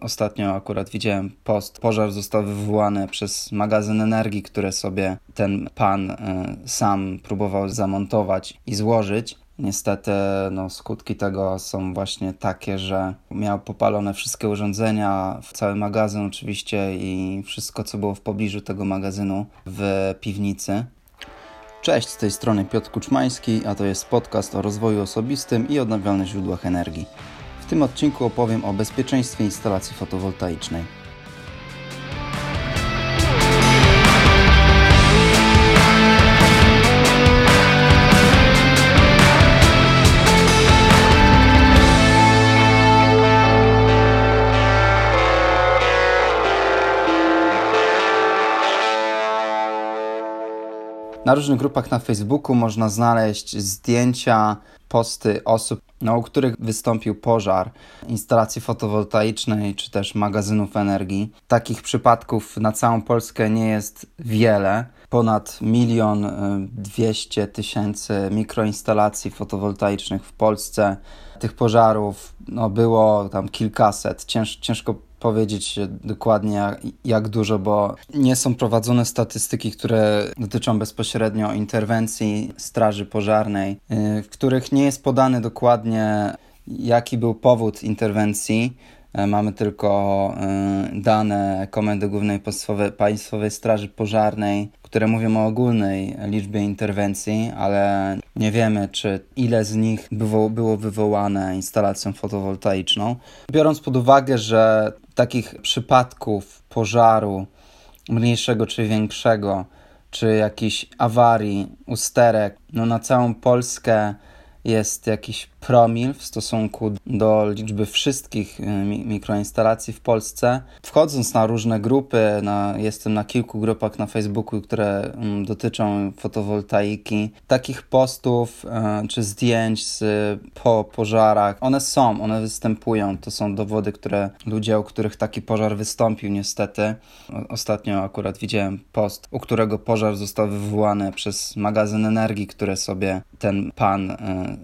Ostatnio akurat widziałem post, pożar został wywołany przez magazyn energii, które sobie ten pan y, sam próbował zamontować i złożyć. Niestety no, skutki tego są właśnie takie, że miał popalone wszystkie urządzenia, cały magazyn oczywiście i wszystko, co było w pobliżu tego magazynu w piwnicy. Cześć, z tej strony Piotr Kuczmański, a to jest podcast o rozwoju osobistym i odnawialnych źródłach energii. W tym odcinku opowiem o bezpieczeństwie instalacji fotowoltaicznej. Na różnych grupach na Facebooku można znaleźć zdjęcia, posty osób, no, u których wystąpił pożar instalacji fotowoltaicznej czy też magazynów energii. Takich przypadków na całą Polskę nie jest wiele. Ponad milion y, dwieście tysięcy mikroinstalacji fotowoltaicznych w Polsce. Tych pożarów no, było tam kilkaset. Cięż, ciężko powiedzieć dokładnie jak, dużo, bo nie są prowadzone statystyki, które dotyczą bezpośrednio interwencji Straży Pożarnej, y, w których nie jest podany dokładnie jaki był powód interwencji. E, mamy tylko y, dane Komendy Głównej Państwowej, Straży Pożarnej, które mówią o ogólnej liczbie interwencji, ale nie wiemy, czy ile z nich było, było wywołane instalacją fotowoltaiczną. Biorąc pod uwagę, że takich przypadków pożaru, mniejszego czy większego, czy jakichś awarii, usterek, no na całą Polskę jest jakiś promil w stosunku do liczby wszystkich y, mikroinstalacji w Polsce. Wchodząc na różne grupy, na, jestem na kilku grupach na Facebooku, które um, dotyczą fotowoltaiki, takich postów y, czy zdjęć z, po pożarach, one są, one występują. To są dowody, które ludzie, u których taki pożar wystąpił, niestety. Ostatnio akurat widziałem post, u którego pożar został wywołany przez magazyn energii, które sobie ten pan y,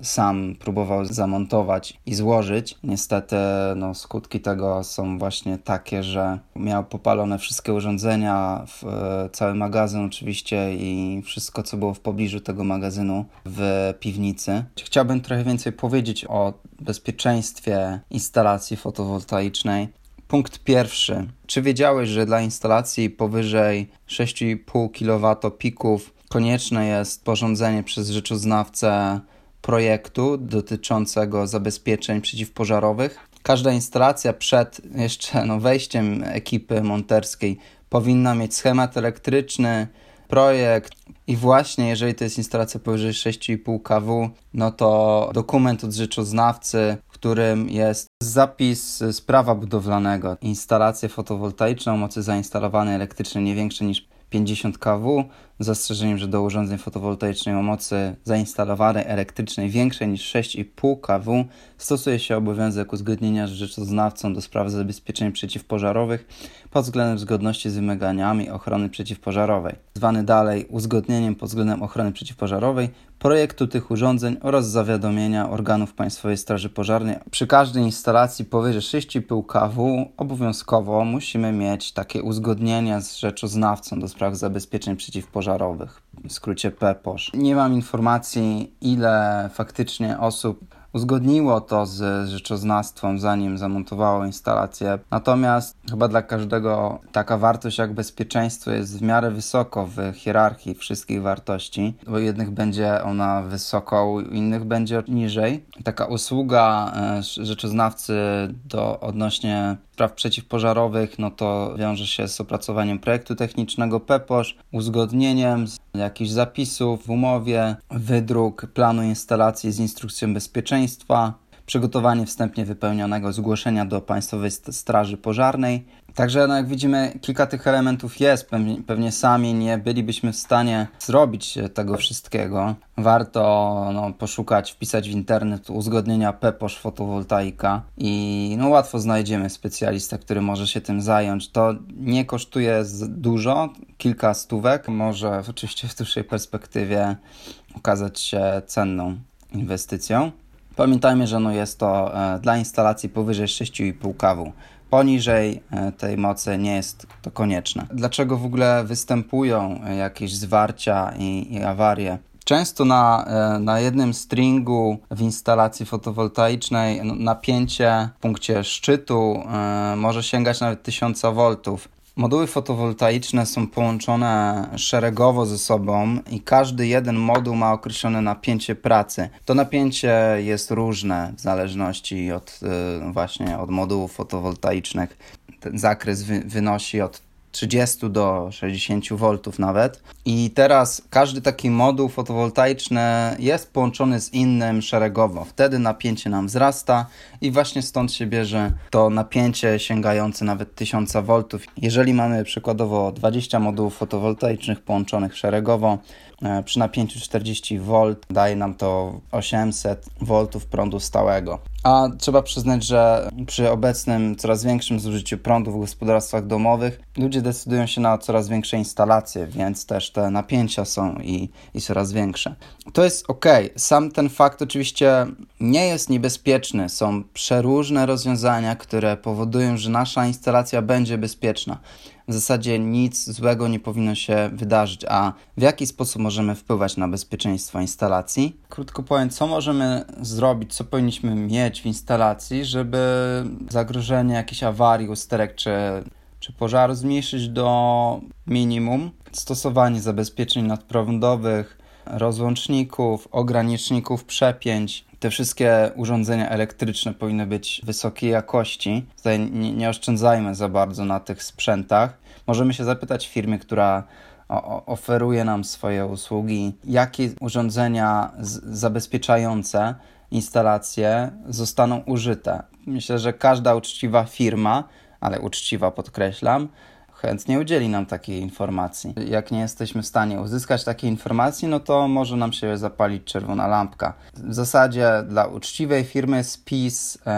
sam próbował próbował zamontować i złożyć. Niestety no, skutki tego są właśnie takie, że miał popalone wszystkie urządzenia, w, e, cały magazyn oczywiście i wszystko, co było w pobliżu tego magazynu w piwnicy. Chciałbym trochę więcej powiedzieć o bezpieczeństwie instalacji fotowoltaicznej. Punkt pierwszy. Czy wiedziałeś, że dla instalacji powyżej 6,5 kW pików konieczne jest porządzenie przez rzeczoznawcę projektu dotyczącego zabezpieczeń przeciwpożarowych. Każda instalacja przed jeszcze no, wejściem ekipy monterskiej powinna mieć schemat elektryczny, projekt i właśnie jeżeli to jest instalacja powyżej 6,5 kW, no to dokument od rzeczoznawcy, w którym jest zapis z prawa budowlanego. Instalację fotowoltaiczną mocy zainstalowanej elektrycznej nie większe niż 50 kW, zastrzeżeniem, że do urządzeń fotowoltaicznej o mocy zainstalowanej elektrycznej większej niż 6,5 kW stosuje się obowiązek uzgodnienia z rzeczoznawcą do spraw zabezpieczeń przeciwpożarowych pod względem zgodności z wymaganiami ochrony przeciwpożarowej, zwany dalej uzgodnieniem pod względem ochrony przeciwpożarowej projektu tych urządzeń oraz zawiadomienia organów Państwowej Straży Pożarnej. Przy każdej instalacji powyżej 6,5 kW obowiązkowo musimy mieć takie uzgodnienia z rzeczoznawcą do spraw zabezpieczeń przeciwpożarowych, w skrócie PEPOSZ. Nie mam informacji, ile faktycznie osób uzgodniło to z rzeczoznawstwem, zanim zamontowało instalację. Natomiast chyba dla każdego taka wartość jak bezpieczeństwo jest w miarę wysoko w hierarchii wszystkich wartości, bo jednych będzie ona wysoko, u innych będzie niżej. Taka usługa e, rzeczoznawcy do odnośnie spraw przeciwpożarowych, no to wiąże się z opracowaniem projektu technicznego PEPOSZ, uzgodnieniem jakichś zapisów w umowie, wydruk planu instalacji z instrukcją bezpieczeństwa, przygotowanie wstępnie wypełnionego zgłoszenia do Państwowej Straży Pożarnej. Także, no jak widzimy, kilka tych elementów jest. Pewnie, pewnie sami nie bylibyśmy w stanie zrobić tego wszystkiego. Warto no, poszukać, wpisać w internet uzgodnienia PEPOSZ fotowoltaika i no, łatwo znajdziemy specjalistę, który może się tym zająć. To nie kosztuje dużo, kilka stówek. Może oczywiście w dłuższej perspektywie okazać się cenną inwestycją. Pamiętajmy, że no jest to e, dla instalacji powyżej 6,5 kW. Poniżej e, tej mocy nie jest to konieczne. Dlaczego w ogóle występują jakieś zwarcia i, i awarie? Często na, e, na jednym stringu w instalacji fotowoltaicznej napięcie w punkcie szczytu e, może sięgać nawet 1000 V. Moduły fotowoltaiczne są połączone szeregowo ze sobą i każdy jeden moduł ma określone napięcie pracy. To napięcie jest różne w zależności od e, właśnie od modułów fotowoltaicznych. Ten zakres wy, wynosi od 30 do 60 V nawet. I teraz każdy taki moduł fotowoltaiczny jest połączony z innym szeregowo. Wtedy napięcie nam wzrasta i właśnie stąd się bierze to napięcie sięgające nawet 1000 V. Jeżeli mamy przykładowo 20 modułów fotowoltaicznych połączonych szeregowo, e, przy napięciu 40 V daje nam to 800 V prądu stałego. A trzeba przyznać, że przy obecnym coraz większym zużyciu prądu w gospodarstwach domowych ludzie decydują się na coraz większe instalacje, więc też te napięcia są i, i coraz większe. To jest ok. Sam ten fakt oczywiście nie jest niebezpieczny. Są przeróżne rozwiązania, które powodują, że nasza instalacja będzie bezpieczna w zasadzie nic złego nie powinno się wydarzyć. A w jaki sposób możemy wpływać na bezpieczeństwo instalacji? Krótko powiem, co możemy zrobić, co powinniśmy mieć w instalacji, żeby zagrożenie jakiejś awarii, usterek czy, czy pożaru zmniejszyć do minimum. Stosowanie zabezpieczeń nadprądowych, rozłączników, ograniczników przepięć, te wszystkie urządzenia elektryczne powinny być wysokiej jakości. Tutaj nie, nie oszczędzajmy za bardzo na tych sprzętach. Możemy się zapytać firmy, która oferuje nam swoje usługi, jakie urządzenia zabezpieczające instalacje zostaną użyte. Myślę, że każda uczciwa firma, ale uczciwa podkreślam, chętnie udzieli nam takiej informacji. Jak nie jesteśmy w stanie uzyskać takiej informacji, no to może nam się zapalić czerwona lampka. W zasadzie dla uczciwej firmy spis e,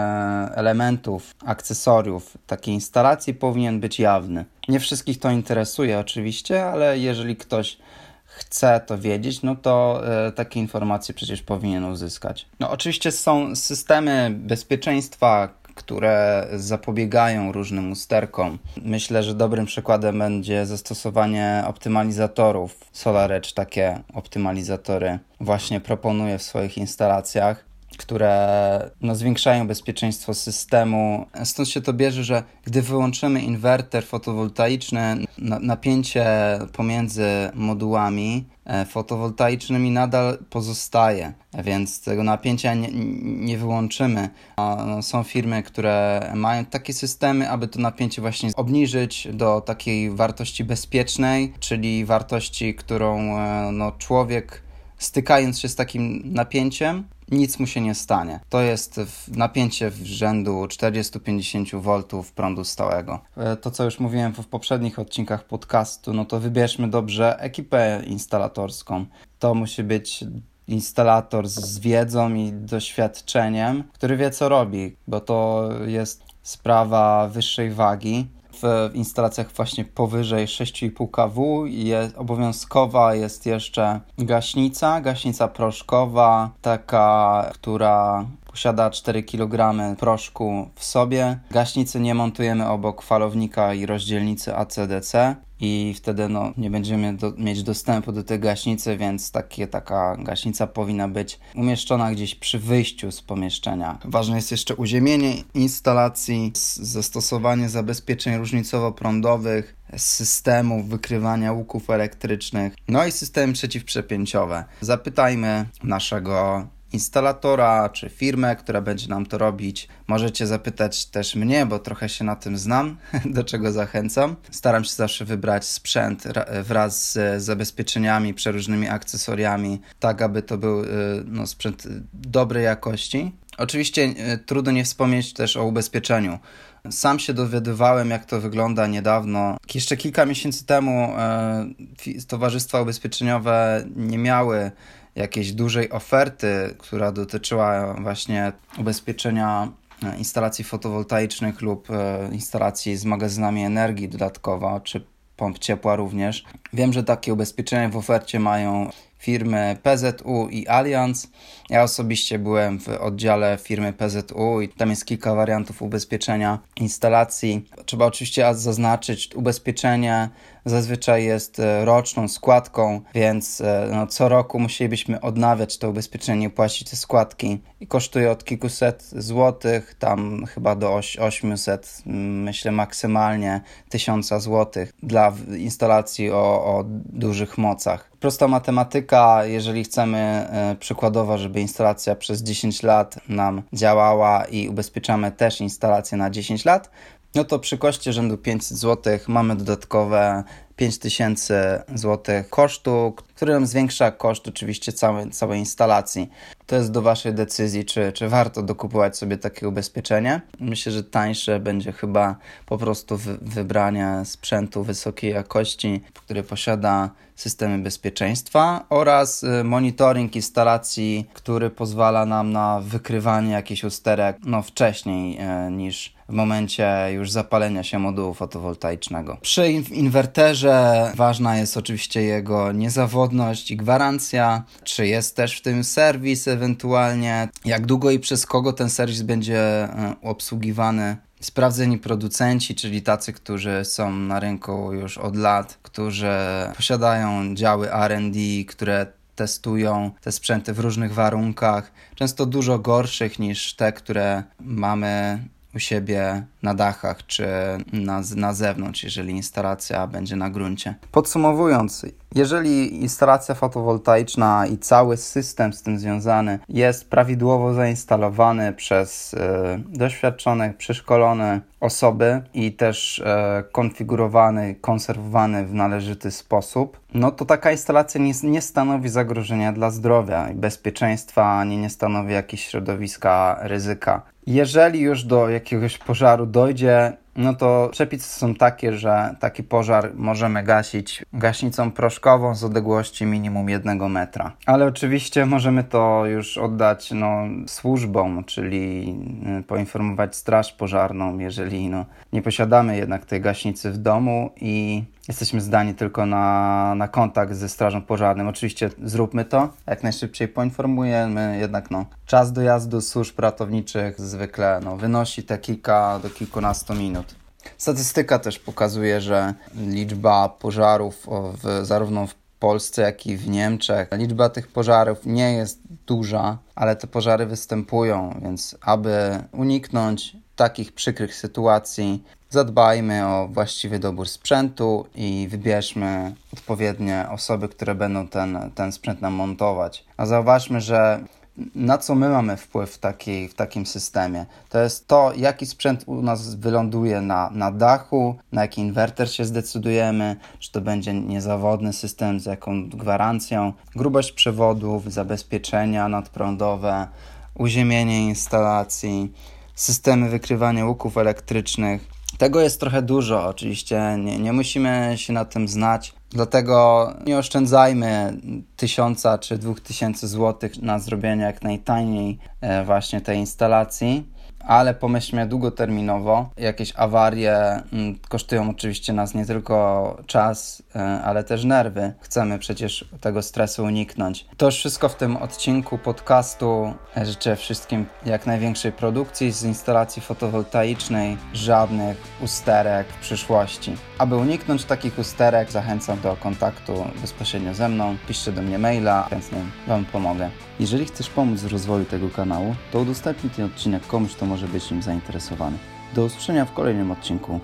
elementów, akcesoriów takiej instalacji powinien być jawny. Nie wszystkich to interesuje oczywiście, ale jeżeli ktoś chce to wiedzieć, no to e, takie informacje przecież powinien uzyskać. No oczywiście są systemy bezpieczeństwa, które zapobiegają różnym usterkom. Myślę, że dobrym przykładem będzie zastosowanie optymalizatorów. SolarEdge takie optymalizatory właśnie proponuje w swoich instalacjach które no, zwiększają bezpieczeństwo systemu. Stąd się to bierze, że gdy wyłączymy inwerter fotowoltaiczny, napięcie pomiędzy modułami e, fotowoltaicznymi nadal pozostaje, więc tego napięcia nie, nie wyłączymy. No, są firmy, które mają takie systemy, aby to napięcie właśnie obniżyć do takiej wartości bezpiecznej, czyli wartości, którą e, no, człowiek stykając się z takim napięciem, nic mu się nie stanie. To jest napięcie rzędu 40-50 V prądu stałego. E, to, co już mówiłem w poprzednich odcinkach podcastu, no to wybierzmy dobrze ekipę instalatorską. To musi być instalator z wiedzą i doświadczeniem, który wie, co robi, bo to jest sprawa wyższej wagi w instalacjach właśnie powyżej 6,5 kW. Jest obowiązkowa jest jeszcze gaśnica, gaśnica proszkowa, taka, która posiada 4 kg proszku w sobie. Gaśnicy nie montujemy obok falownika i rozdzielnicy ACDC i wtedy no, nie będziemy do, mieć dostępu do tej gaśnicy, więc takie, taka gaśnica powinna być umieszczona gdzieś przy wyjściu z pomieszczenia. Ważne jest jeszcze uziemienie instalacji, zastosowanie zabezpieczeń różnicowo-prądowych, systemów wykrywania łuków elektrycznych, no i systemy przeciwprzepięciowe. Zapytajmy naszego instalatora czy firmę, która będzie nam to robić. Możecie zapytać też mnie, bo trochę się na tym znam, do czego zachęcam. Staram się zawsze wybrać sprzęt wraz z zabezpieczeniami, przeróżnymi akcesoriami, tak aby to był y, no, sprzęt dobrej jakości. Oczywiście y, trudno nie wspomnieć też o ubezpieczeniu. Sam się dowiadywałem, jak to wygląda niedawno. Jeszcze kilka miesięcy temu e, towarzystwa ubezpieczeniowe nie miały jakiejś dużej oferty, która dotyczyła właśnie ubezpieczenia e, instalacji fotowoltaicznych lub e, instalacji z magazynami energii dodatkowo, czy pomp ciepła również. Wiem, że takie ubezpieczenia w ofercie mają firmy PZU i Allianz. Ja osobiście byłem w oddziale firmy PZU i tam jest kilka wariantów ubezpieczenia instalacji. Trzeba oczywiście zaznaczyć, ubezpieczenie zazwyczaj jest e, roczną składką, więc e, no, co roku musielibyśmy odnawiać to ubezpieczenie, płacić te składki i kosztuje od kilkuset złotych, tam chyba do 800, myślę maksymalnie 1000 złotych dla instalacji o, o dużych mocach. Prosta matematyka, jeżeli chcemy e, przykładowo, żeby instalacja przez 10 lat nam działała i ubezpieczamy też instalację na 10 lat, no to przy koszcie rzędu 500 zł mamy dodatkowe 5000 zł kosztu, który nam zwiększa koszt oczywiście całej, całej instalacji. To jest do Waszej decyzji, czy, czy warto dokupować sobie takie ubezpieczenie. Myślę, że tańsze będzie chyba po prostu wy, wybranie sprzętu wysokiej jakości, który posiada systemy bezpieczeństwa oraz y, monitoring instalacji, który pozwala nam na wykrywanie jakichś usterek no, wcześniej e, niż w momencie już zapalenia się modułu fotowoltaicznego. Przy inwerterze ważna jest oczywiście jego niezawodność i gwarancja, czy jest też w tym serwis ewentualnie, jak długo i przez kogo ten serwis będzie e, obsługiwany sprawdzeni producenci, czyli tacy, którzy są na rynku już od lat, którzy posiadają działy RD, które testują te sprzęty w różnych warunkach, często dużo gorszych niż te, które mamy u siebie na dachach czy na, na zewnątrz, jeżeli instalacja będzie na gruncie. Podsumowując, jeżeli instalacja fotowoltaiczna i cały system z tym związany jest prawidłowo zainstalowany przez e, doświadczone, przeszkolone osoby i też e, konfigurowany, konserwowany w należyty sposób, no to taka instalacja nie, nie stanowi zagrożenia dla zdrowia i bezpieczeństwa, ani nie stanowi jakiegoś środowiska ryzyka. Jeżeli już do jakiegoś pożaru dojdzie, no to przepisy są takie, że taki pożar możemy gasić gaśnicą proszkową z odległości minimum jednego metra. Ale oczywiście możemy to już oddać no, służbom, czyli y, poinformować straż pożarną, jeżeli no, nie posiadamy jednak tej gaśnicy w domu i jesteśmy zdani tylko na, na kontakt ze strażą pożarną. Oczywiście zróbmy to, jak najszybciej poinformujemy, jednak no, czas dojazdu służb ratowniczych zwykle no, wynosi te kilka do kilkunastu minut. Statystyka też pokazuje, że liczba pożarów w, zarówno w Polsce, jak i w Niemczech. Liczba tych pożarów nie jest duża, ale te pożary występują, więc aby uniknąć takich przykrych sytuacji, zadbajmy o właściwy dobór sprzętu i wybierzmy odpowiednie osoby, które będą ten, ten sprzęt nam montować. A zauważmy, że na co my mamy wpływ w, takiej, w takim systemie. To jest to, jaki sprzęt u nas wyląduje na, na dachu, na jaki inwerter się zdecydujemy, czy to będzie niezawodny system z jaką gwarancją, grubość przewodów, zabezpieczenia nadprądowe, uziemienie instalacji, systemy wykrywania łuków elektrycznych. Tego jest trochę dużo, oczywiście. Nie, nie musimy się na tym znać, dlatego nie oszczędzajmy tysiąca czy dwóch tysięcy złotych na zrobienie jak najtaniej e, właśnie tej instalacji ale pomyślmy długoterminowo. Jakieś awarie mm, kosztują oczywiście nas nie tylko czas, e, ale też nerwy. Chcemy przecież tego stresu uniknąć. To już wszystko w tym odcinku podcastu. Życzę wszystkim jak największej produkcji z instalacji fotowoltaicznej, żadnych usterek w przyszłości. Aby uniknąć takich usterek, zachęcam do kontaktu bezpośrednio ze mną. Piszcie do mnie maila, chętnie Wam pomogę. Jeżeli chcesz pomóc w rozwoju tego kanału, to udostępnij ten odcinek komuś, kto może być nim zainteresowany. Do usłyszenia w kolejnym odcinku.